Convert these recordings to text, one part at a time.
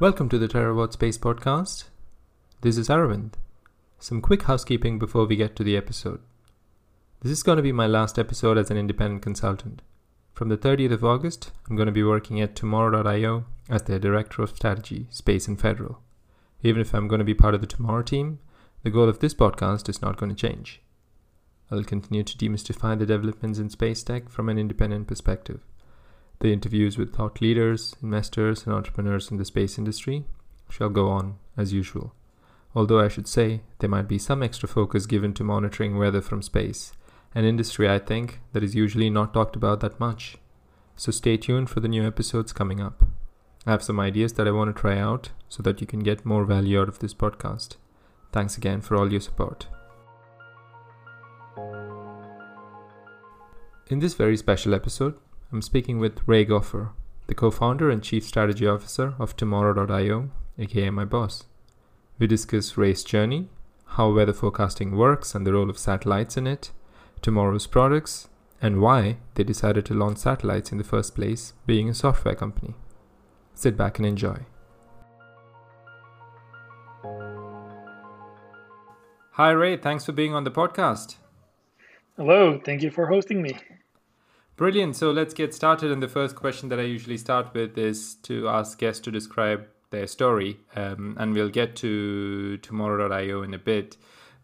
Welcome to the TerraWatch Space Podcast. This is Aravind. Some quick housekeeping before we get to the episode. This is going to be my last episode as an independent consultant. From the 30th of August, I'm going to be working at Tomorrow.io as their Director of Strategy, Space and Federal. Even if I'm going to be part of the Tomorrow team, the goal of this podcast is not going to change. I'll continue to demystify the developments in space tech from an independent perspective. The interviews with thought leaders, investors, and entrepreneurs in the space industry shall go on as usual. Although I should say there might be some extra focus given to monitoring weather from space, an industry I think that is usually not talked about that much. So stay tuned for the new episodes coming up. I have some ideas that I want to try out so that you can get more value out of this podcast. Thanks again for all your support. In this very special episode, I'm speaking with Rei Goffer, the co founder and chief strategy officer of Tomorrow.io, aka my boss. We discuss Rei's journey, how weather forecasting works and the role of satellites in it, tomorrow's products, and why they decided to launch satellites in the first place, being a software company. Sit back and enjoy. Hi, Rei. Thanks for being on the podcast. Hello. Thank you for hosting me. Brilliant. So let's get started. And the first question that I usually start with is to ask guests to describe their story. Um, and we'll get to tomorrow.io in a bit.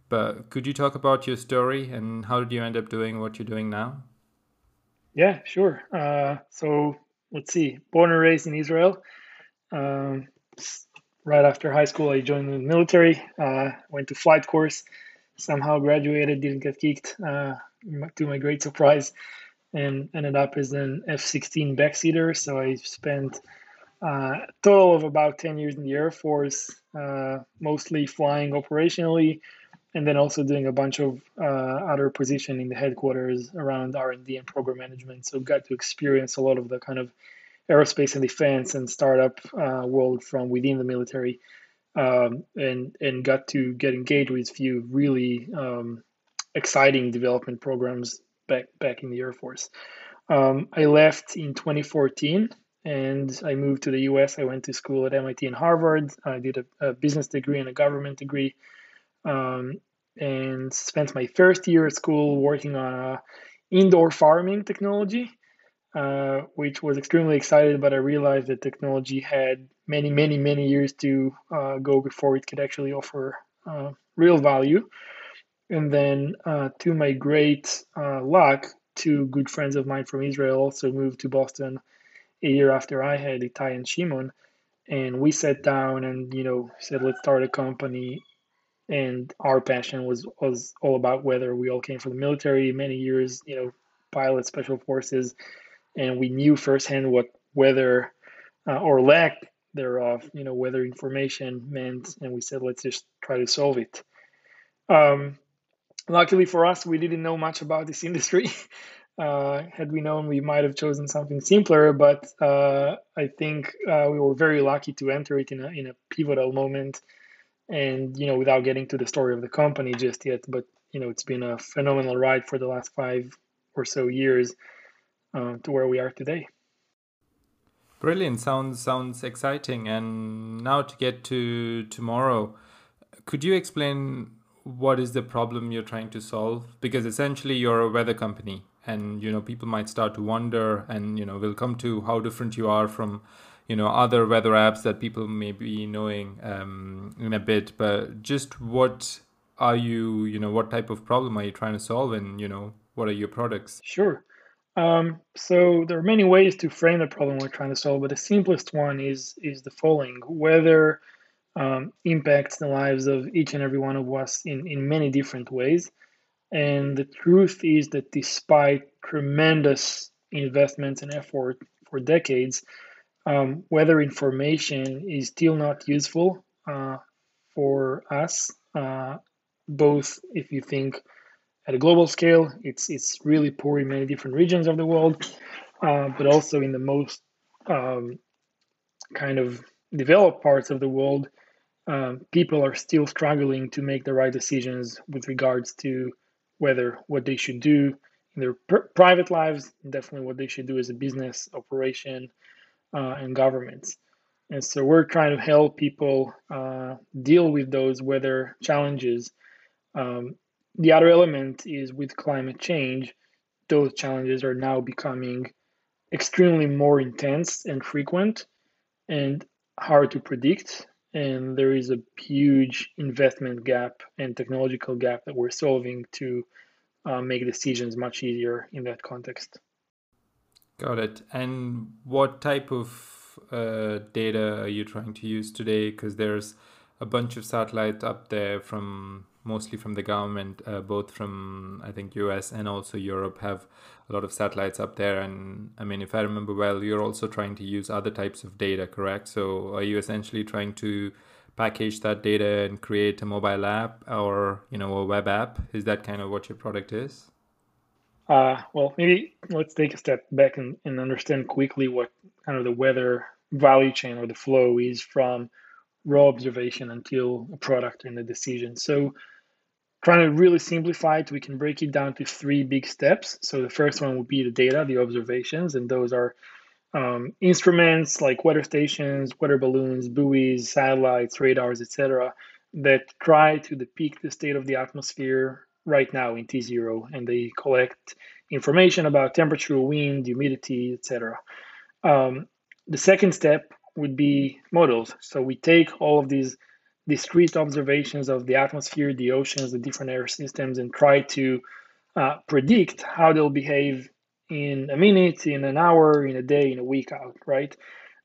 But could you talk about your story and how did you end up doing what you're doing now? Yeah, sure. Uh, so let's see. Born and raised in Israel. Um, right after high school, I joined the military. Uh, went to flight course. Somehow graduated. Didn't get kicked. Uh, to my great surprise and ended up as an F-16 backseater. So I spent uh, a total of about 10 years in the Air Force, uh, mostly flying operationally, and then also doing a bunch of uh, other position in the headquarters around R&D and program management. So got to experience a lot of the kind of aerospace and defense and startup uh, world from within the military, um, and and got to get engaged with a few really um, exciting development programs back back in the Air Force. Um, I left in 2014 and I moved to the US. I went to school at MIT and Harvard. I did a, a business degree and a government degree, um, and spent my first year at school working on a indoor farming technology, uh, which was extremely excited. But I realized that technology had many, many, many years to uh, go before it could actually offer uh, real value. And then, uh, to my great uh, luck, two good friends of mine from Israel also moved to Boston a year after I had, Itai and Shimon. And we sat down and, you know, said, let's start a company. And our passion was, was all about weather. We all came from the military, many years, you know, pilot special forces. And we knew firsthand what weather uh, or lack thereof, you know, weather information meant. And we said, let's just try to solve it. Um, luckily for us, we didn't know much about this industry. Uh, had we known, we might have chosen something simpler, but uh, I think uh, we were very lucky to enter it in a, in a pivotal moment. And, you know, without getting to the story of the company just yet, but, you know, it's been a phenomenal ride for the last five or so years uh, to where we are today. Brilliant. Sounds sounds exciting. And now to get to tomorrow, could you explain what is the problem you're trying to solve? Because essentially you're a weather company and you know people might start to wonder and you know we'll come to how different you are from you know other weather apps that people may be knowing um, in a bit. But just what are you you know what type of problem are you trying to solve? And you know what are your products? Sure. Um, so there are many ways to frame the problem we're trying to solve but the simplest one is is the following. Weather um, impacts the lives of each and every one of us in, in many different ways. And the truth is that despite tremendous investments and effort for decades, um, weather information is still not useful uh, for us. Uh, both if you think at a global scale, it's it's really poor in many different regions of the world, uh, but also in the most um, kind of developed parts of the world, um, people are still struggling to make the right decisions with regards to whether what they should do in their pr- private lives, definitely what they should do as a business operation uh, and governments. And so we're trying to help people uh, deal with those weather challenges. Um, the other element is with climate change, those challenges are now becoming extremely more intense and frequent and hard to predict. And there is a huge investment gap and technological gap that we're solving to uh, make decisions much easier in that context. Got it. And what type of uh, data are you trying to use today? Because there's a bunch of satellites up there from mostly from the government, uh, both from I think US and also Europe have a lot of satellites up there. And I mean, if I remember well, you're also trying to use other types of data, correct? So are you essentially trying to package that data and create a mobile app or you know a web app? Is that kind of what your product is? Uh, well, maybe let's take a step back and, and understand quickly what kind of the weather value chain or the flow is from raw observation until a product and a decision. So trying to really simplify it, we can break it down to three big steps. So the first one would be the data, the observations, and those are um, instruments like weather stations, weather balloons, buoys, satellites, radars, etc., that try to depict the state of the atmosphere right now in T0, and they collect information about temperature, wind, humidity, etc. Um, the second step would be models. So we take all of these discrete observations of the atmosphere, the oceans, the different air systems, and try to uh, predict how they'll behave in a minute, in an hour, in a day, in a week out, right?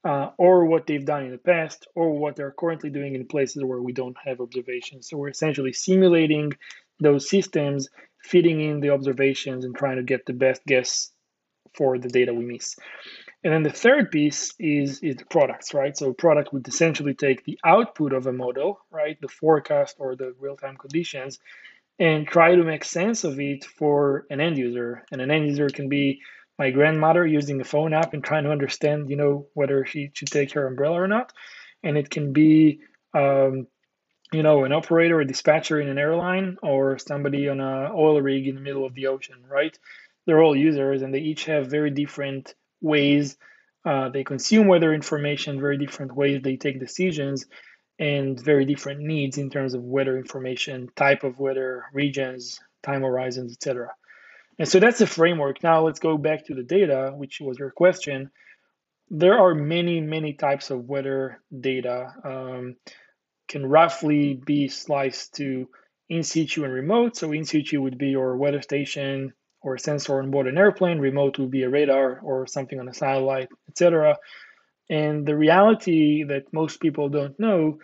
Uh, or what they've done in the past, or what they're currently doing in places where we don't have observations. So we're essentially simulating those systems, fitting in the observations, and trying to get the best guess for the data we miss. And then the third piece is, is the products, right? So product would essentially take the output of a model, right? The forecast or the real-time conditions and try to make sense of it for an end user. And an end user can be my grandmother using a phone app and trying to understand, you know, whether she should take her umbrella or not. And it can be, um, you know, an operator, a dispatcher in an airline, or somebody on a oil rig in the middle of the ocean, right? They're all users, and they each have very different ways uh, they consume weather information, very different ways they take decisions, and very different needs in terms of weather information, type of weather, regions, time horizons, etc. And so that's the framework. Now let's go back to the data, which was your question. There are many, many types of weather data. Um, can roughly be sliced to in situ and remote. So in situ would be your weather station, or a sensor on board an airplane. Remote would be a radar or something on a satellite, etc. And the reality that most people don't know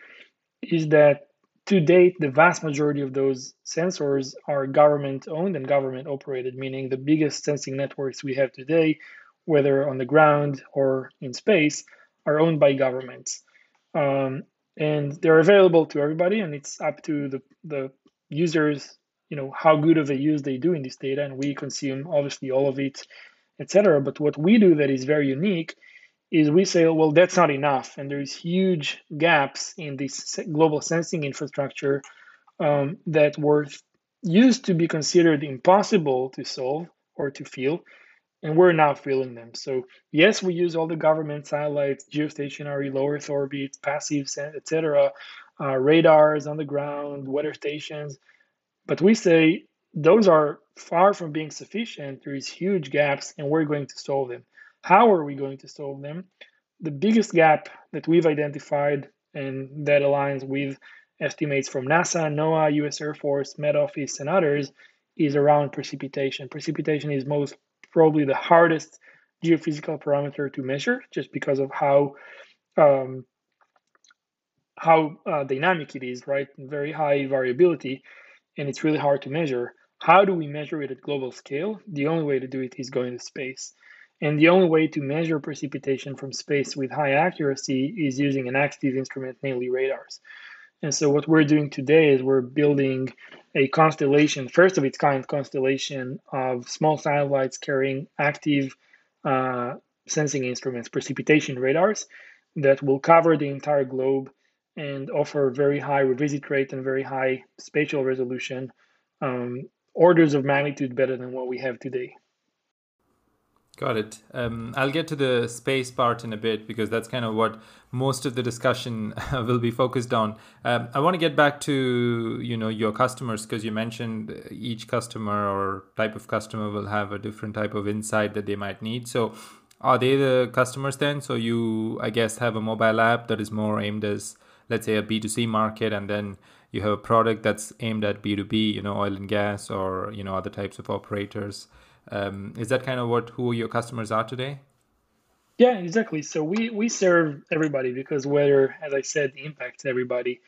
is that to date, the vast majority of those sensors are government owned and government operated, meaning the biggest sensing networks we have today, whether on the ground or in space, are owned by governments. Um, and they're available to everybody, and it's up to the, the users you know how good of a use they do in this data and we consume obviously all of it etc but what we do that is very unique is we say well that's not enough. And there's huge gaps in this global sensing infrastructure um, that were used to be considered impossible to solve or to fill and we're now filling them. So yes we use all the government satellites geostationary low earth orbit passive etc uh, radars on the ground weather stations but we say those are far from being sufficient. There is huge gaps, and we're going to solve them. How are we going to solve them? The biggest gap that we've identified, and that aligns with estimates from NASA, NOAA, US Air Force, Met Office, and others, is around precipitation. Precipitation is most probably the hardest geophysical parameter to measure, just because of how um, how uh, dynamic it is, right? Very high variability and it's really hard to measure. How do we measure it at global scale? The only way to do it is going to space. And the only way to measure precipitation from space with high accuracy is using an active instrument, namely radars. And so, what we're doing today is we're building a constellation, first of its kind constellation of small satellites carrying active uh, sensing instruments, precipitation radars, that will cover the entire globe and offer very high revisit rate and very high spatial resolution, um, orders of magnitude better than what we have today. Got it. Um, I'll get to the space part in a bit because that's kind of what most of the discussion will be focused on. Um, I want to get back to you know your customers because you mentioned each customer or type of customer will have a different type of insight that they might need. So, are they the customers then? So you, I guess, have a mobile app that is more aimed as let's say a B2C market, and then you have a product that's aimed at B2B, you know, oil and gas or you know other types of operators. Um, is that kind of what who your customers are today? Yeah, exactly. So we we serve everybody because weather, as I said, impacts everybody.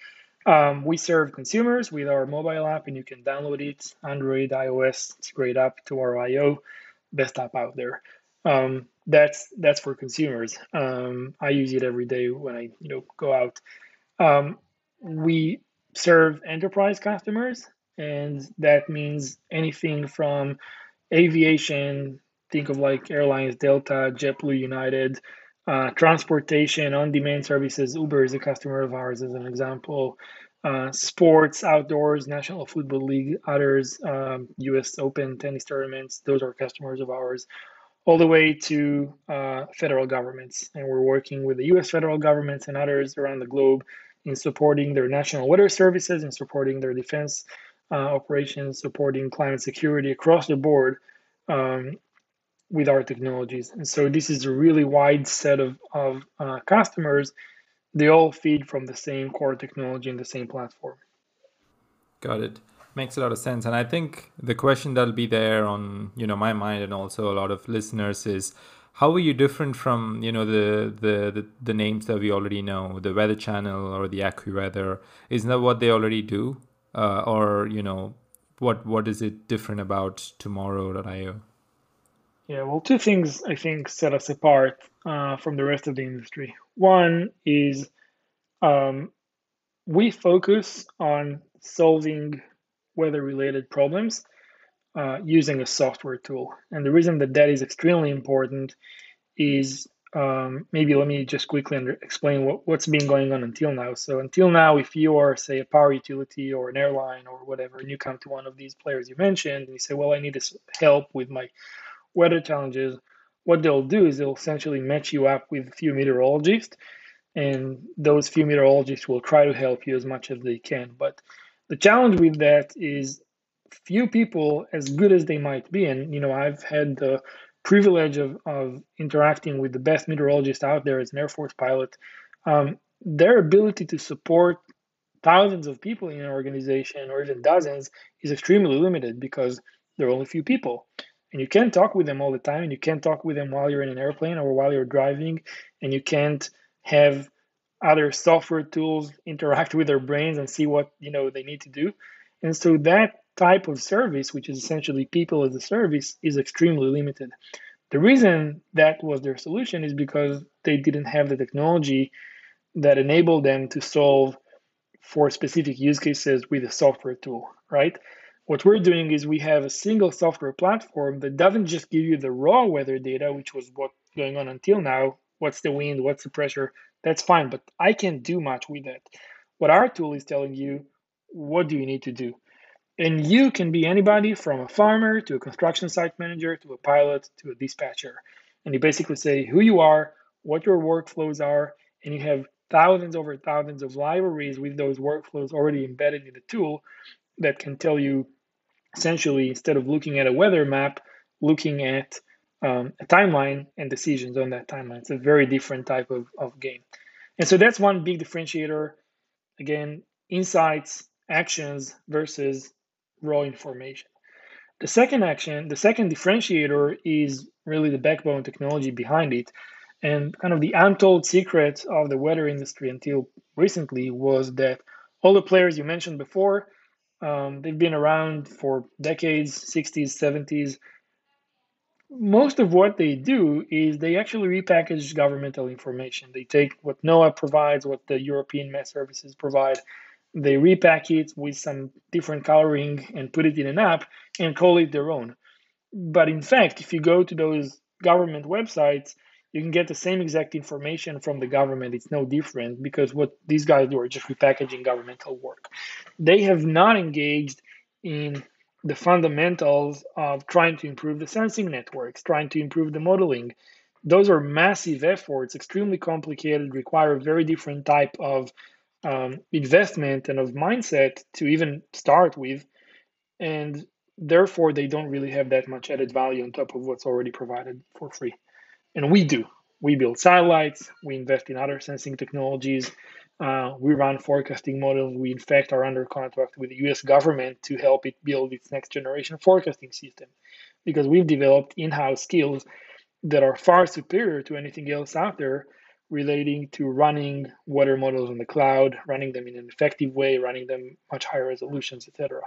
Um, we serve consumers with our mobile app, and you can download it. Android, iOS, it's a great app. Tomorrow IO, best app out there. Um, that's that's for consumers. Um, I use it every day when I you know go out. Um, we serve enterprise customers, and that means anything from aviation, think of like airlines, Delta, JetBlue, United, uh, transportation, on demand services. Uber is a customer of ours, as an example. Uh, sports, outdoors, National Football League, others, um, US Open tennis tournaments, those are customers of ours, all the way to uh, federal governments. And we're working with the US federal governments and others around the globe in supporting their national weather services and supporting their defense uh, operations, supporting climate security across the board um, with our technologies. And so this is a really wide set of, of uh, customers. They all feed from the same core technology and the same platform. Got it. Makes a lot of sense. And I think the question that'll be there on, you know, my mind and also a lot of listeners is how are you different from, you know, the the the, the names that we already know, the Weather Channel or the AccuWeather? Isn't that what they already do? uh, or you know what what is it different about tomorrow.io yeah well two things i think set us apart uh, from the rest of the industry one is um, we focus on solving weather related problems uh, using a software tool and the reason that that is extremely important is um, maybe let me just quickly under, explain what, what's been going on until now. So until now, if you are, say, a power utility or an airline or whatever, and you come to one of these players you mentioned, and you say, well, I need this help with my weather challenges, what they'll do is they'll essentially match you up with a few meteorologists, and those few meteorologists will try to help you as much as they can. But the challenge with that is few people, as good as they might be, and you know, I've had the privilege of, of interacting with the best meteorologists out there as an Air Force pilot, um, their ability to support thousands of people in an organization or even dozens is extremely limited because there are only few people. And you can't talk with them all the time, and you can't talk with them while you're in an airplane or while you're driving, and you can't have other software tools interact with their brains and see what you know they need to do. And so that type of service, which is essentially people as a service, is extremely limited. The reason that was their solution is because they didn't have the technology that enabled them to solve for specific use cases with a software tool, right? What we're doing is we have a single software platform that doesn't just give you the raw weather data, which was what's going on until now. What's the wind? What's the pressure? That's fine, but I can't do much with that. What our tool is telling you, what do you need to do? And you can be anybody from a farmer to a construction site manager to a pilot to a dispatcher. And you basically say who you are, what your workflows are, and you have thousands over thousands of libraries with those workflows already embedded in the tool that can tell you essentially instead of looking at a weather map, looking at um, a timeline and decisions on that timeline. It's a very different type of, of game. And so that's one big differentiator. Again, insights, actions versus raw information. The second action, the second differentiator is really the backbone technology behind it. And kind of the untold secret of the weather industry until recently was that all the players you mentioned before, um, they've been around for decades, 60s, 70s. Most of what they do is they actually repackage governmental information. They take what NOAA provides, what the European Met Services provide, they repack it with some different coloring and put it in an app and call it their own. But in fact, if you go to those government websites, you can get the same exact information from the government. It's no different because what these guys do are just repackaging governmental work. They have not engaged in the fundamentals of trying to improve the sensing networks, trying to improve the modeling. Those are massive efforts, extremely complicated, require a very different type of um, investment and of mindset to even start with. And therefore, they don't really have that much added value on top of what's already provided for free. And we do. We build satellites, we invest in other sensing technologies, uh, we run forecasting models. We, in fact, are under contract with the US government to help it build its next generation forecasting system because we've developed in house skills that are far superior to anything else out there relating to running weather models on the cloud, running them in an effective way, running them much higher resolutions, etc.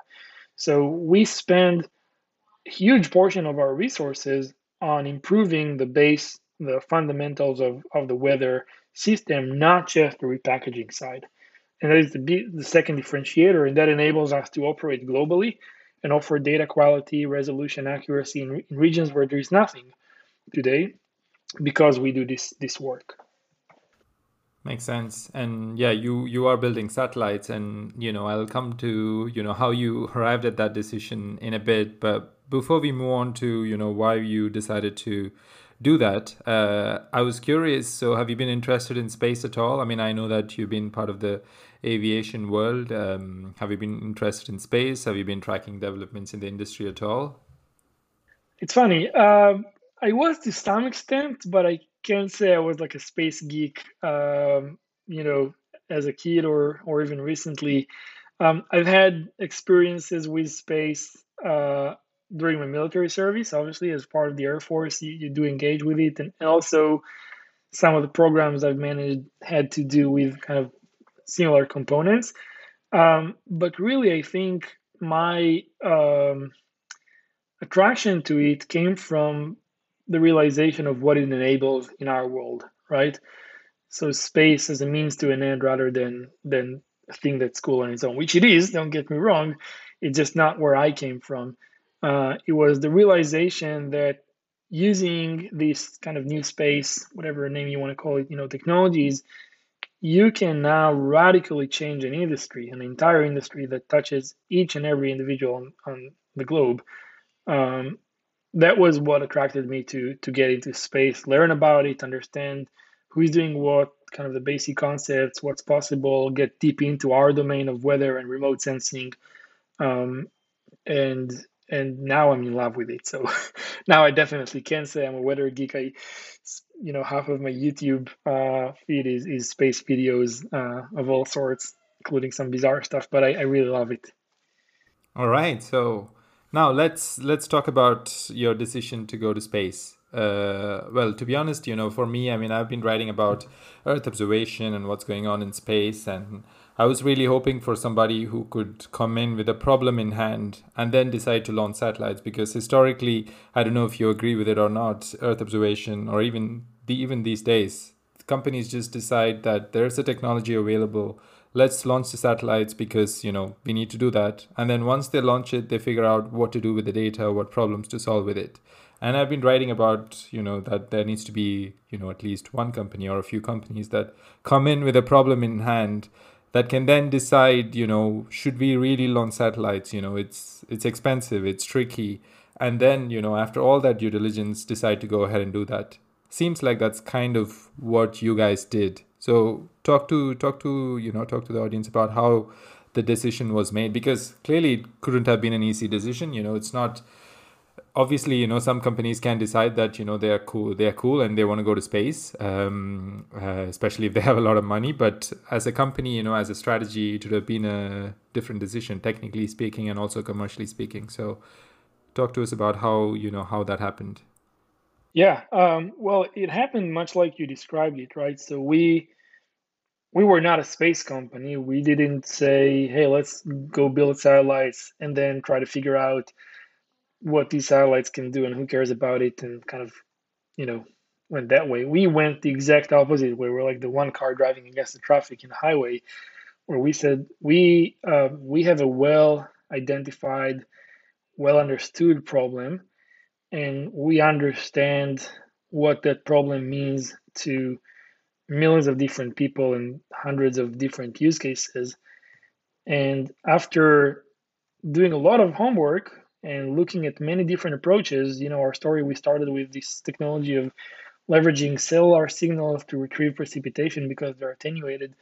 So we spend a huge portion of our resources on improving the base, the fundamentals of, of the weather system, not just the repackaging side. And that is the, the second differentiator, and that enables us to operate globally and offer data quality, resolution, accuracy in, in regions where there is nothing today because we do this this work. Makes sense. And yeah, you you are building satellites and you know, I'll come to, you know, how you arrived at that decision in a bit, but before we move on to, you know, why you decided to do that. Uh, I was curious. So, have you been interested in space at all? I mean, I know that you've been part of the aviation world. Um, have you been interested in space? Have you been tracking developments in the industry at all? It's funny. Um, I was to some extent, but I can't say I was like a space geek. Um, you know, as a kid or or even recently. Um, I've had experiences with space. Uh, during my military service. Obviously, as part of the Air Force, you, you do engage with it, and also some of the programs I've managed had to do with kind of similar components. Um, but really, I think my um, attraction to it came from the realization of what it enables in our world, right? So space as a means to an end rather than than a thing that's cool on its own, which it is. Don't get me wrong. It's just not where I came from uh, it was the realization that using this kind of new space, whatever name you want to call it, you know, technologies, you can now radically change an industry, an entire industry that touches each and every individual on, on the globe. Um, that was what attracted me to to get into space, learn about it, understand who's doing what, kind of the basic concepts, what's possible, get deep into our domain of weather and remote sensing, um, and and now I'm in love with it. So now I definitely can say I'm a weather geek. I, you know, half of my YouTube uh, feed is, is space videos uh, of all sorts, including some bizarre stuff. But I, I really love it. All right, so now let's let's talk about your decision to go to space. Uh, well, to be honest, you know, for me, I mean, I've been writing about Earth observation and what's going on in space, and I was really hoping for somebody who could come in with a problem in hand and then decide to launch satellites because historically, I don't know if you agree with it or not, Earth observation or even the, even these days, companies just decide that there's a technology available. Let's launch the satellites because you know we need to do that. And then once they launch it, they figure out what to do with the data, what problems to solve with it. And I've been writing about you know that there needs to be you know at least one company or a few companies that come in with a problem in hand that can then decide, you know, should we really launch satellites? You know, it's it's expensive, it's tricky, and then you know after all that due diligence, decide to go ahead and do that. Seems like that's kind of what you guys did. So talk to talk to you know talk to the audience about how the decision was made because clearly it couldn't have been an easy decision. You know, it's not obviously you know some companies can decide that you know they're cool they're cool and they want to go to space um, uh, especially if they have a lot of money. But as a company you know as a strategy it would have been a different decision technically speaking and also commercially speaking. So talk to us about how you know how that happened. Yeah um, well it happened much like you described it right? So we we were not a space company. We didn't say hey let's go build satellites and then try to figure out what these satellites can do and who cares about it and kind of you know went that way. We went the exact opposite way. We're like the one car driving against the traffic in the highway where we said we uh, we have a well identified well understood problem and we understand what that problem means to millions of different people and hundreds of different use cases. And after doing a lot of homework and looking at many different approaches. You know, our story we started with this technology of leveraging cellular signals to retrieve precipitation because they're attenuated.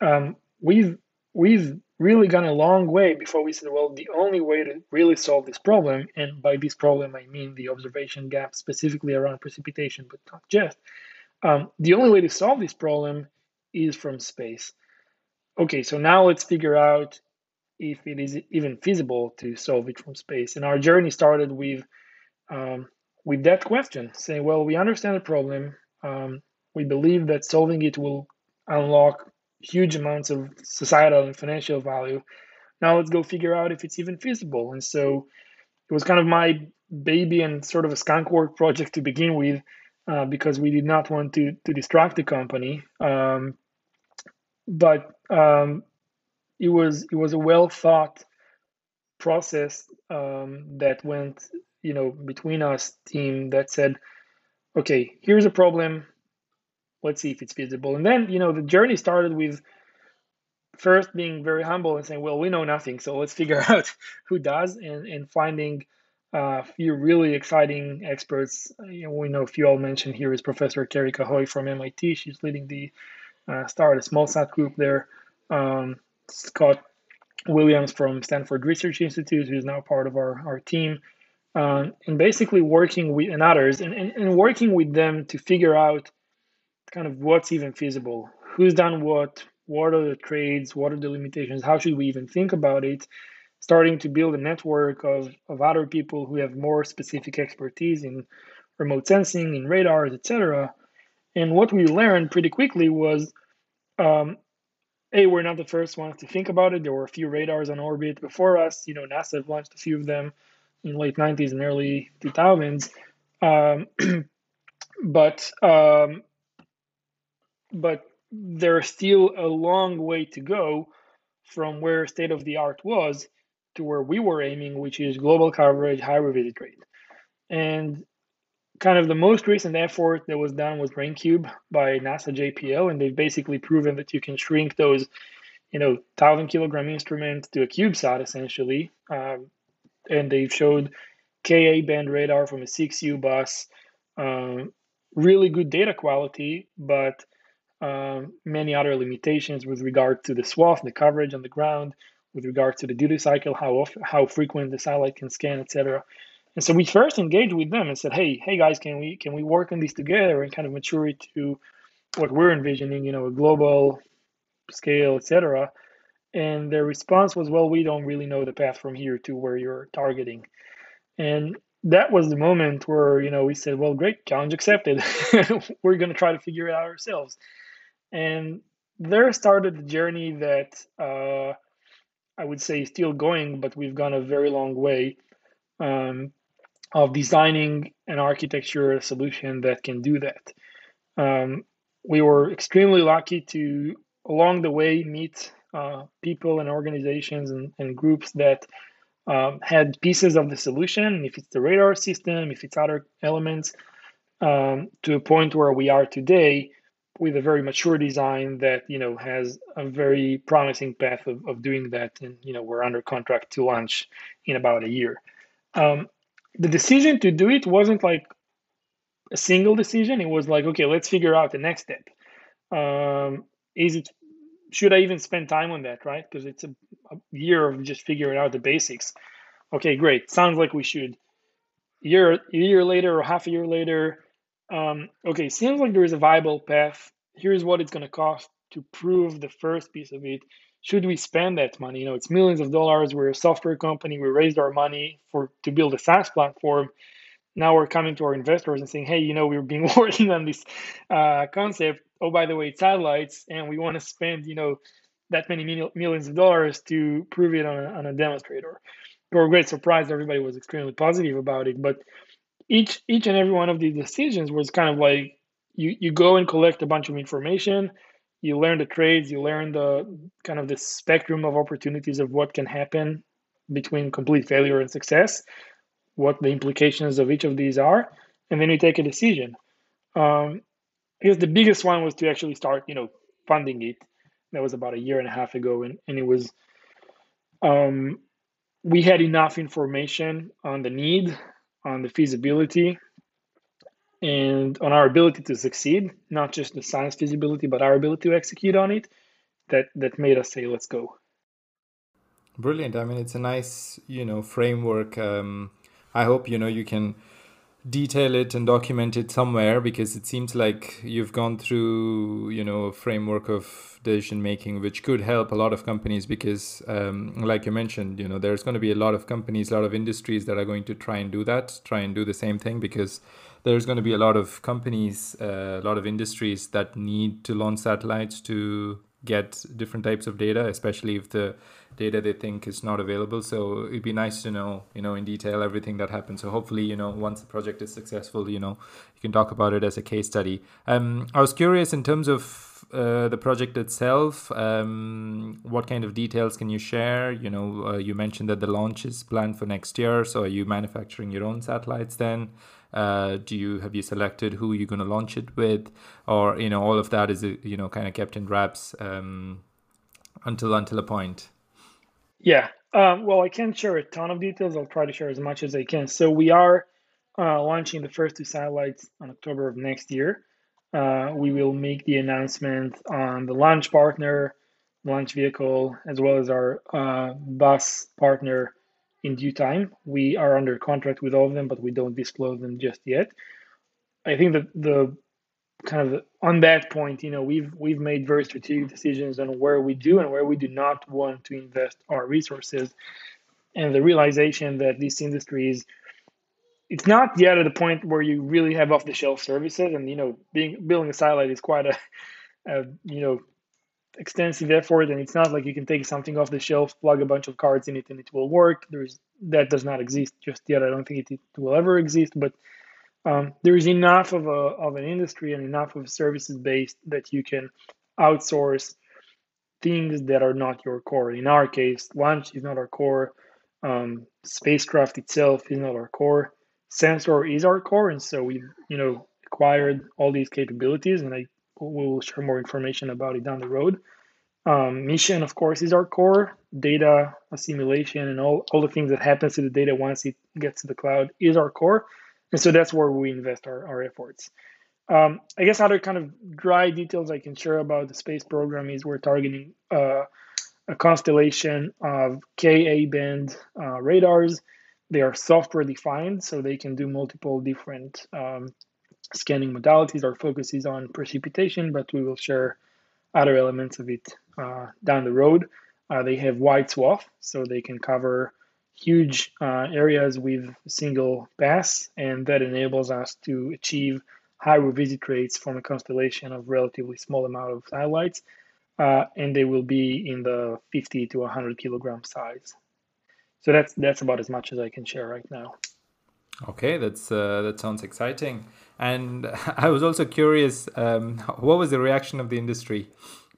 Um, we've we've really gone a long way before we said, well, the only way to really solve this problem, and by this problem I mean the observation gap specifically around precipitation, but not just. Um, the only way to solve this problem is from space. Okay, so now let's figure out if it is even feasible to solve it from space. And our journey started with um, with that question, saying, well, we understand the problem. Um, we believe that solving it will unlock huge amounts of societal and financial value. Now let's go figure out if it's even feasible. And so it was kind of my baby and sort of a skunk work project to begin with, uh, because we did not want to to distract the company. Um, but um, it was it was a well thought process um, that went you know between us team that said, okay, here's a problem let's see if it's feasible. And then, you know, the journey started with first being very humble and saying, well, we know nothing, so let's figure out who does, and, and finding uh, a few really exciting experts. You know, we know a few I'll mention here is Professor Kerri Cahoy from MIT. She's leading the uh, Start a SmallSat group there. Um, Scott Williams from Stanford Research Institute, who's now part of our, our team. Uh, and basically working with and others and, and, and working with them to figure out kind of what's even feasible, who's done what, what are the trades, what are the limitations, how should we even think about it, starting to build a network of, of other people who have more specific expertise in remote sensing, in radars, etc. And what we learned pretty quickly was um, a we're not the first ones to think about it. There were a few radars on orbit before us. You know, NASA launched a few of them in late 90s and early 2000s. Um, but um, but there's still a long way to go from where state of the art was to where we were aiming, which is global coverage, high revisit rate. And kind of the most recent effort that was done was RainCube by NASA JPL, and they've basically proven that you can shrink those, you know, thousand kilogram instruments to a CubeSat essentially. Um, and they've showed Ka band radar from a 6U bus, um, really good data quality, but um, many other limitations with regard to the swath, the coverage on the ground, with regard to the duty cycle, how often, how frequent the satellite can scan, etc. And so we first engaged with them and said, "Hey, hey guys, can we can we work on this together and kind of mature it to what we're envisioning, you know, a global scale, etc." And their response was, "Well, we don't really know the path from here to where you're targeting." And that was the moment where you know we said, "Well, great, challenge accepted. we're going to try to figure it out ourselves." And there started the journey that uh, I would say is still going, but we've gone a very long way um, of designing an architecture solution that can do that. Um, we were extremely lucky to, along the way, meet uh, people and organizations and, and groups that um, had pieces of the solution, if it's the radar system, if it's other elements, um, to a point where we are today, with a very mature design that you know has a very promising path of, of doing that and you know we're under contract to launch in about a year um, the decision to do it wasn't like a single decision. It was like okay let's figure out the next step. Um, is it should i even spend time on that right? Because it's a, a year of just figuring out the basics. Okay great. Sounds like we should. Year a year later or half a year later um, okay, seems like there is a viable path. Here's what it's going to cost to prove the first piece of it. Should we spend that money? You know, it's millions of dollars. We're a software company. We raised our money for to build a SaaS platform. Now we're coming to our investors and saying, hey, you know, we've been working on this uh, concept. Oh, by the way, it's satellites, and we want to spend, you know, that many millions of dollars to prove it on a, on a demonstrator. To our great surprise, everybody was extremely positive about it. But each each and every one of these decisions was kind of like you you go and collect a bunch of information you learn the trades you learn the kind of the spectrum of opportunities of what can happen between complete failure and success what the implications of each of these are and then you take a decision. Um, i guess the biggest one was to actually start you know funding it. That was about a year and a half ago and, and it was um, we had enough information on the need, on the feasibility, and on our ability to succeed, not just the science feasibility, but our ability to execute on it, that that made us say, let's go. Brilliant. I mean, it's a nice, you know, framework. Um, I hope you know you can detail it and document it somewhere because it seems like you've gone through you know a framework of decision making which could help a lot of companies because um, like you mentioned you know there's going to be a lot of companies a lot of industries that are going to try and do that try and do the same thing because there's going to be a lot of companies uh, a lot of industries that need to launch satellites to get different types of data especially if the data they think is not available. So it'd be nice to know, you know, in detail everything that happens. So hopefully, you know, once the project is successful, you know, you can talk about it as a case study. Um, I was curious in terms of uh, the project itself. Um, what kind of details can you share? You know, uh, you mentioned that the launch is planned for next year. So are you manufacturing your own satellites then? Uh, do you have you selected who you're going to launch it with, or you know, all of that is you know kind of kept in wraps um, until until a point. Yeah. Um, well, I can't share a ton of details. I'll try to share as much as I can. So we are uh, launching the first two satellites on October of next year. Uh, we will make the announcement on the launch partner, launch vehicle, as well as our uh, bus partner in due time. We are under contract with all of them, but we don't disclose them just yet. I think that the kind of on that point, you know, we've we've made very strategic decisions on where we do and where we do not want to invest our resources, and the realization that this industry is it's not yet at the point where you really have off the shelf services, and you know, being building a satellite is quite a, a you know extensive effort and it's not like you can take something off the shelf plug a bunch of cards in it and it will work there's that does not exist just yet i don't think it, it will ever exist but um, there's enough of a of an industry and enough of services based that you can outsource things that are not your core. In our case, launch is not our core. Um, spacecraft itself is not our core. Sensor is our core, and so we you know acquired all these capabilities, and I will share more information about it down the road. Um, mission, of course, is our core. Data assimilation and all, all the things that happens to the data once it gets to the cloud is our core. And so that's where we invest our, our efforts. Um, I guess other kind of dry details I can share about the space program is we're targeting uh, a constellation of Ka band uh, radars. They are software defined, so they can do multiple different um, scanning modalities. Our focus is on precipitation, but we will share other elements of it uh, down the road. Uh, they have wide swath, so they can cover huge uh, areas with single pass, and that enables us to achieve high revisit rates from a constellation of relatively small amount of satellites, uh, and they will be in the 50 to 100 kilogram size. So that's that's about as much as I can share right now. Okay, that's uh, that sounds exciting. And I was also curious, um, what was the reaction of the industry?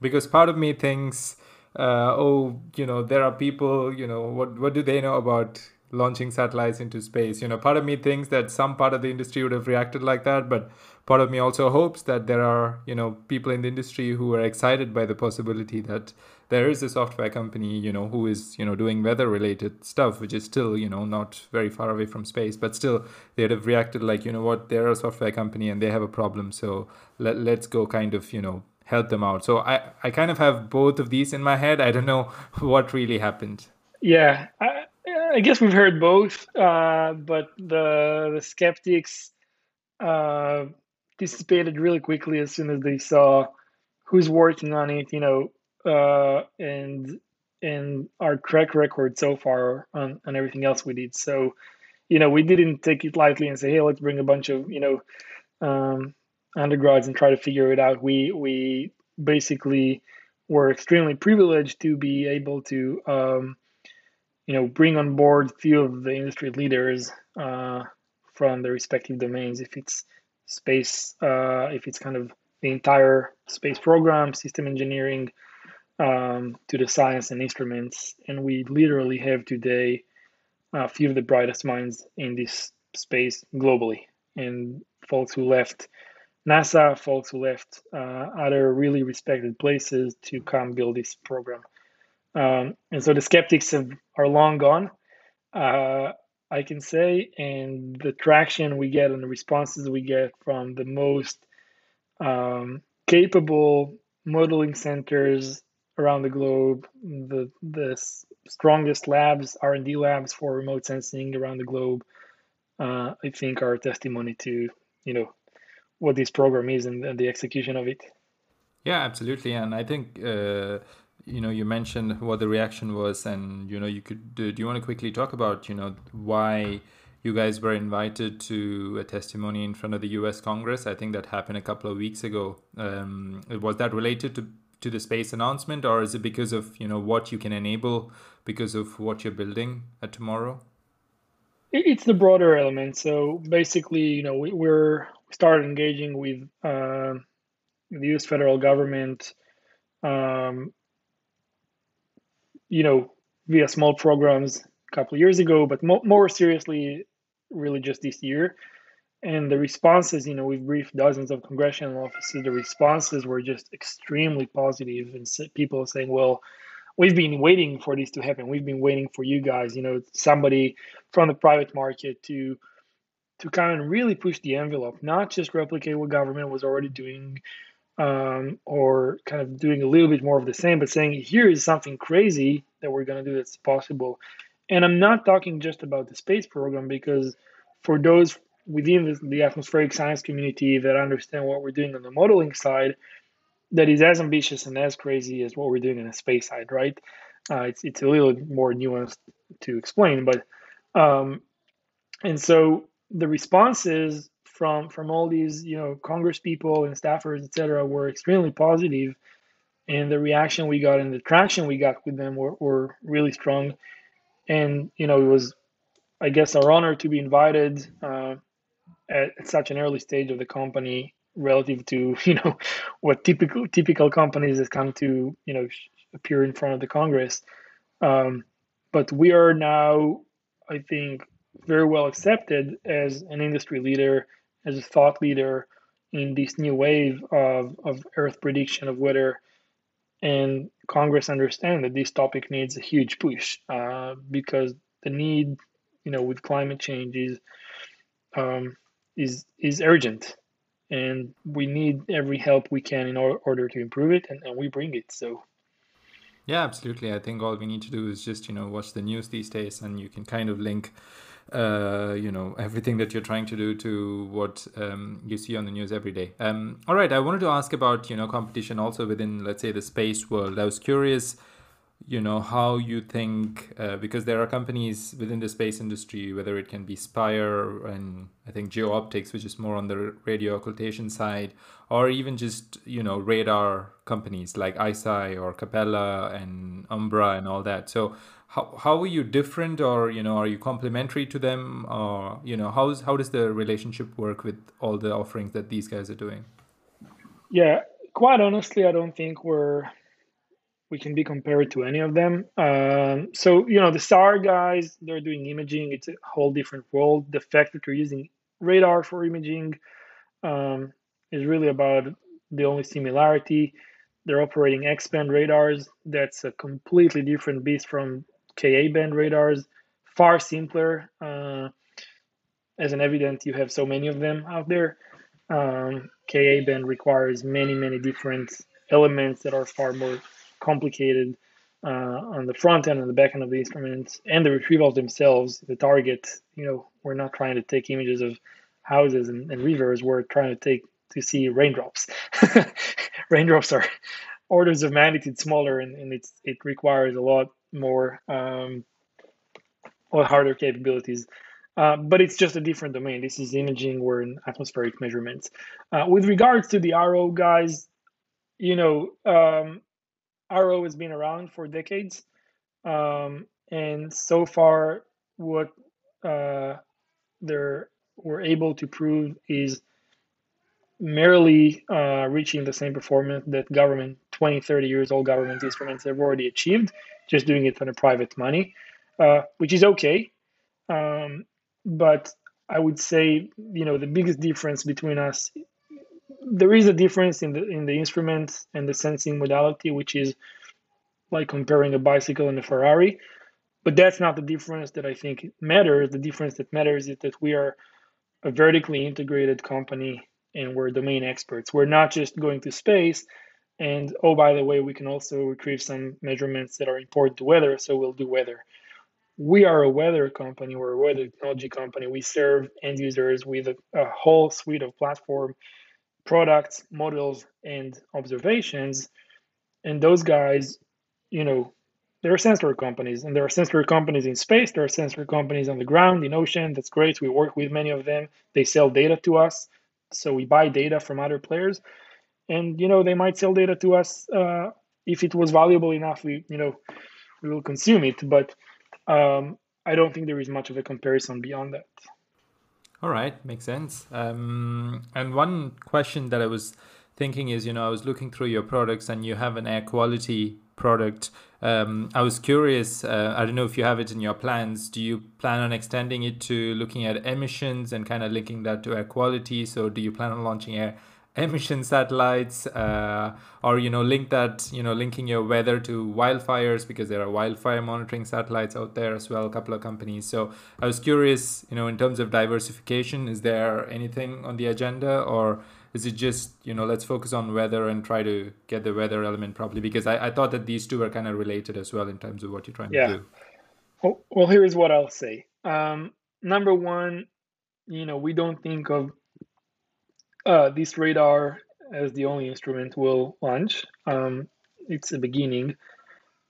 Because part of me thinks uh, oh, you know, there are people, you know, what what do they know about launching satellites into space? You know, part of me thinks that some part of the industry would have reacted like that, but part of me also hopes that there are, you know, people in the industry who are excited by the possibility that there is a software company, you know, who is, you know, doing weather related stuff, which is still, you know, not very far away from space, but still they'd have reacted like, you know what, they're a software company and they have a problem. So let, let's go kind of, you know, help them out. So I, I kind of have both of these in my head. I don't know what really happened. Yeah, I, I guess we've heard both, uh, but the the skeptics uh, dissipated really quickly as soon as they saw who's working on it, you know, uh, and and our track record so far on, on everything else we did. So, you know, we didn't take it lightly and say, hey, let's bring a bunch of you know um, undergrads and try to figure it out. We we basically were extremely privileged to be able to um, you know bring on board a few of the industry leaders uh, from the respective domains. If it's space, uh, if it's kind of the entire space program, system engineering, um, to the science and instruments, and we literally have today a few of the brightest minds in this space globally, and folks who left NASA, folks who left uh, other really respected places to come build this program. Um, and so the skeptics have, are long gone. uh, I can say, and the traction we get and the responses we get from the most um, capable modeling centers around the globe, the the strongest labs, R and D labs for remote sensing around the globe, uh, I think are testimony to you know what this program is and, and the execution of it. Yeah, absolutely, and I think. Uh, you know, you mentioned what the reaction was, and you know, you could. Do, do you want to quickly talk about, you know, why you guys were invited to a testimony in front of the U.S. Congress? I think that happened a couple of weeks ago. Um, was that related to to the space announcement, or is it because of you know what you can enable because of what you're building at tomorrow? It's the broader element. So basically, you know, we, we're started engaging with uh, the U.S. federal government, um, you know, via small programs a couple years ago, but mo- more seriously, really just this year and the responses you know we've briefed dozens of congressional offices. The responses were just extremely positive and people saying well we've been waiting for this to happen. We've been waiting for you guys you know somebody from the private market to to kind of really push the envelope not just replicate what government was already doing um, or kind of doing a little bit more of the same but saying here is something crazy that we're going to do that's possible. And i'm not talking just about the space program because for those within the, atmospheric science community that understand what we're doing on the modeling side that is as ambitious and as crazy as what we're doing on the space side, right? Uh, it's it's a little more nuanced to explain, but um, and so the responses from from all these you know Congress people and staffers, etc., were extremely positive, and the reaction we got and the traction we got with them were, were really strong, and you know it was, I guess, our honor to be invited. Uh, at, at such an early stage of the company relative to you know what typical typical companies that come to you know appear in front of the Congress. Um, but we are now, I think, very well accepted as an industry leader, as a thought leader in this new wave of, of Earth prediction of weather. And Congress understand that this topic needs a huge push uh, because the need, you know, with climate change is um, is is urgent and we need every help we can in order to improve it and, and we bring it so. Yeah absolutely. I think all we need to do is just you know watch the news these days and you can kind of link uh, you know everything that you're trying to do to what um, you see on the news every day. Um, all right i wanted to ask about you know competition also within let's say the space world. I was curious you know how you think uh, because there are companies within the space industry whether it can be spire and i think GeoOptics which is more on the radio occultation side or even just you know radar companies like ICEYE or capella and umbra and all that. So how, how are you different or you know are you complementary to them? Or you know how's how does the relationship work with all the offerings that these guys are doing? Yeah quite honestly i don't think we're we can be compared to any of them. Um, so you know the SAR guys, they're doing imaging. It's a whole different world. The fact that they're using radar for imaging um, is really about the only similarity. They're operating X band radars. That's a completely different beast from Ka band radars. Far simpler. Uh, as an evident, you have so many of them out there. Um, Ka band requires many, many different elements that are far more complicated uh, on the front end and the back end of the instruments and the retrievals themselves. The target, you know, we're not trying to take images of houses and, and rivers. We're trying to take to see raindrops. raindrops are orders of magnitude smaller, and, and it's it requires a lot more, um, or harder capabilities. Uh, but it's just a different domain. This is imaging, we're in atmospheric measurements. Uh, with regards to the RO guys, you know, um, RO has been around for decades, um, and so far, what uh, they're were able to prove is merely uh, reaching the same performance that government 20 30 years old government instruments have already achieved just doing it on a private money uh, which is okay. Um, but i would say you know the biggest difference between us there is a difference in the in the instrument and the sensing modality, which is like comparing a bicycle and a Ferrari. but that's not the difference that I think matters. The difference that matters is that we are a vertically integrated company and we're domain experts. We're not just going to space and oh by the way, we can also retrieve some measurements that are important to weather, so we'll do weather. We are a weather company, we're a weather technology company. We serve end users with a, a whole suite of platform products, models, and observations. And those guys, you know, there are sensor companies, and there are sensor companies in space. There are sensor companies on the ground, in ocean. That's great. We work with many of them. They sell data to us, so we buy data from other players, and you know they might sell data to us uh, if it was valuable enough. We you know we will consume it, but um, I don't think there is much of a comparison beyond that. All right, makes sense. Um, and one question that I was thinking is, you know, I was looking through your products, and you have an air quality product. Um, I was curious. Uh, I don't know if you have it in your plans. Do you plan on extending it to looking at emissions and kind of linking that to air quality? So, do you plan on launching air emission satellites, uh, or you know, link that you know, linking your weather to wildfires because there are wildfire monitoring satellites out there as well. A couple of companies. So, I was curious. You know, in terms of diversification, is there anything on the agenda or is it just you know let's focus on weather and try to get the weather element properly because i, I thought that these two are kind of related as well in terms of what you're trying yeah. to do well, well here's what i'll say um, number one you know we don't think of uh, this radar as the only instrument we'll launch um, it's a beginning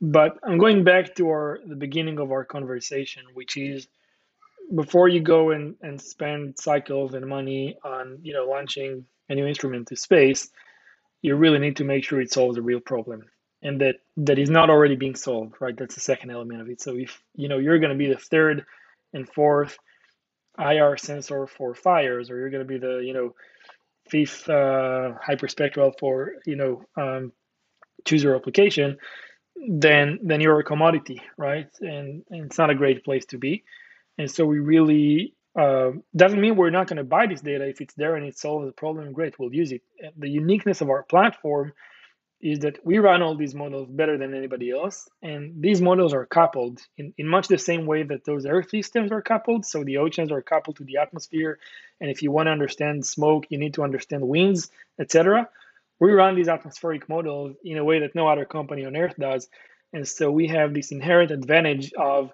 but i'm going back to our the beginning of our conversation which is before you go and, and spend cycles and money on you know launching a new instrument to space, you really need to make sure it solves a real problem and that that is not already being solved, right? That's the second element of it. So if you know you're going to be the third and fourth IR sensor for fires, or you're going to be the you know fifth uh, hyperspectral for you know um, choose your application, then then you're a commodity, right? And, and it's not a great place to be. And so we really uh, doesn't mean we're not going to buy this data if it's there and it solves the problem. Great, we'll use it. The uniqueness of our platform is that we run all these models better than anybody else, and these models are coupled in, in much the same way that those Earth systems are coupled. So the oceans are coupled to the atmosphere, and if you want to understand smoke, you need to understand winds, etc. We run these atmospheric models in a way that no other company on Earth does, and so we have this inherent advantage of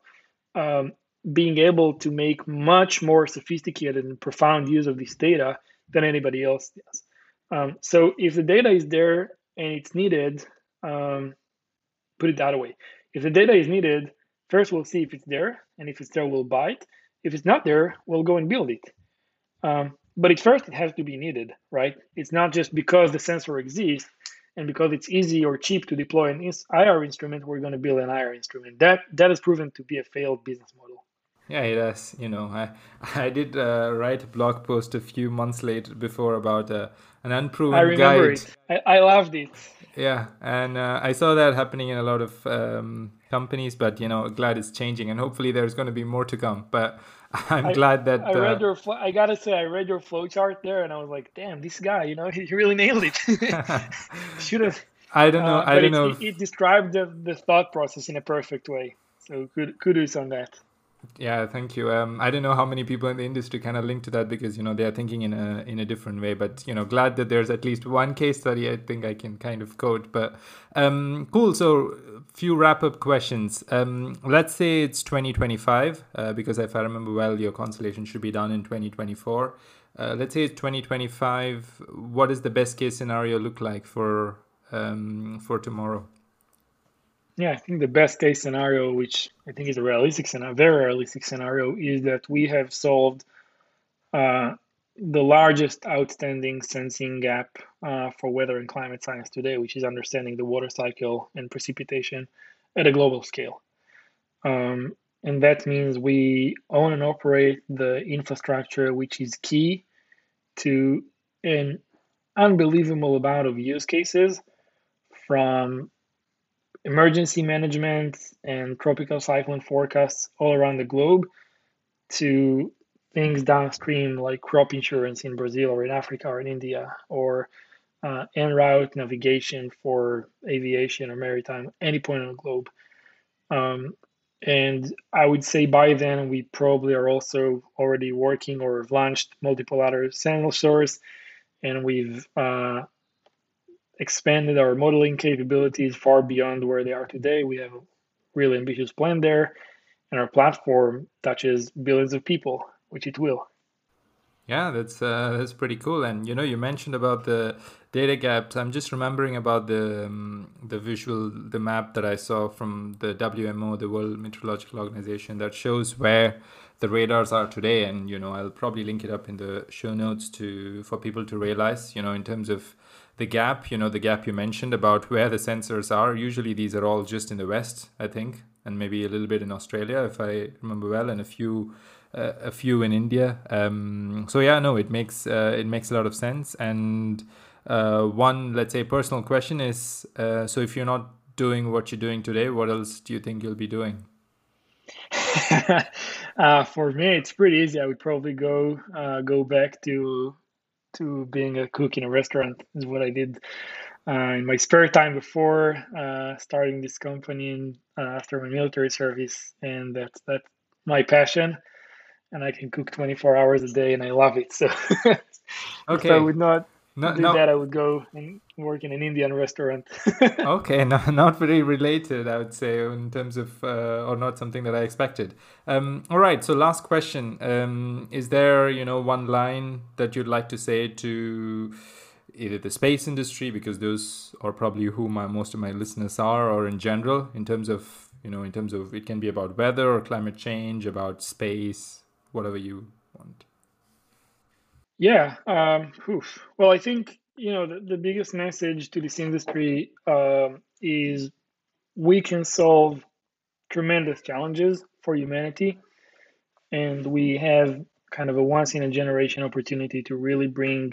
um, being able to make much more sophisticated and profound use of this data than anybody else does. Um, so if the data is there and it's needed, um, put it that way. If the data is needed, first we'll see if it's there, and if it's there, we'll buy it. If it's not there, we'll go and build it. Um, but at first, it has to be needed, right? It's not just because the sensor exists and because it's easy or cheap to deploy an IR instrument, we're going to build an IR instrument. That that has proven to be a failed business model. Yeah, it does. You know, I I did uh, write a blog post a few months later before about uh, an unproven I remember guide. it. I, I loved it. Yeah, and uh, I saw that happening in a lot of um, companies, but you know, glad it's changing, and hopefully there's going to be more to come. But I'm I, glad that I read uh, your. I gotta say, I read your flow chart there, and I was like, "Damn, this guy, you know, he, he really nailed it." Should have. I don't know. Uh, I don't know. It, it, described the, the thought process in a perfect way. So kudos on that. Yeah, thank you. Um, I don't know how many people in the industry kind of link to that because you know they are thinking in a in a different way. But you know, glad that there's at least one case study I think I can kind of quote. But um, cool. So, few wrap up questions. Um, let's say it's 2025 uh, because if I remember well, your constellation should be done in 2024. Uh, let's say it's 2025. What does the best case scenario look like for um, for tomorrow? Yeah, I think the best case scenario, which I think is a realistic scenario, very realistic scenario, is that we have solved uh, the largest outstanding sensing gap uh, for weather and climate science today, which is understanding the water cycle and precipitation at a global scale. Um, and that means we own and operate the infrastructure, which is key to an unbelievable amount of use cases from emergency management and tropical cyclone forecasts all around the globe to things downstream like crop insurance in Brazil or in Africa or in India or uh, en route navigation for aviation or maritime any point on the globe. Um, and I would say by then we probably are also already working or have launched multiple other Sentinel stores, and we've uh, expanded our modeling capabilities far beyond where they are today. We have a really ambitious plan there, and our platform touches billions of people, which it will. Yeah, that's uh, that's pretty cool. And you know, you mentioned about the data gaps. I'm just remembering about the um, the visual, the map that I saw from the WMO, the World Meteorological Organization, that shows where the radars are today. And you know, I'll probably link it up in the show notes to for people to realize, you know, in terms of the gap. You know, the gap you mentioned about where the sensors are. Usually, these are all just in the west, I think, and maybe a little bit in Australia, if I remember well, and a few a few in India. Um, so yeah, no, it makes uh, it makes a lot of sense. And uh, one, let's say, personal question is: uh, so if you're not doing what you're doing today, what else do you think you'll be doing? Uh, for me, it's pretty easy. I would probably go uh, go back to to being a cook in a restaurant. Is what I did. Uh, in my spare time before starting this company and after my military service, and that's that's my passion and I can cook 24 hours a day and I love it. So okay. if I would not no, do no. that, I would go and work in an Indian restaurant. okay, no, not very related, I would say, in terms of, uh, or not something that I expected. Um, all right, so last question. Um, is there, you know, one line that you'd like to say to either the space industry, because those are probably who my, most of my listeners are, or in general, in terms of, you know, in terms of it can be about weather or climate change, about space, whatever you. Yeah. Um, well, I think you know the, the biggest message to this industry um, is we can solve tremendous challenges for humanity, and we have kind of a once in a generation opportunity to really bring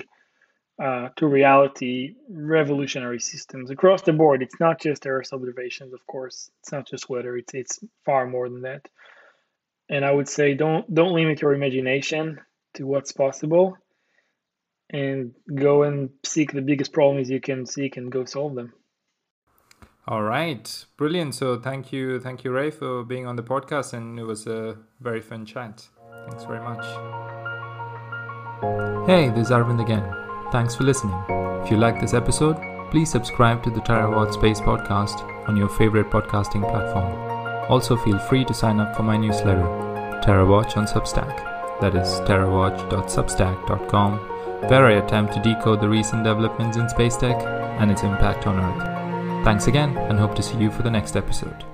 uh, to reality revolutionary systems across the board. It's not just Earth observations, of course. It's not just weather. It's it's far more than that and I would say don't don't limit your imagination to what's possible and go and seek the biggest problems you can seek and go solve them. All right, brilliant. So thank you, thank you, Rei, for being on the podcast, and it was a very fun chat. Thanks very much. Hey, this is Arvind again. Thanks for listening. If you like this episode, please subscribe to the TerraWatch Space Podcast on your favorite podcasting platform. Also, feel free to sign up for my newsletter, TerraWatch on Substack. That is terawatch.substack.com, I attempt to decode the recent developments in space tech and its impact on Earth. Thanks again, and hope to see you for the next episode.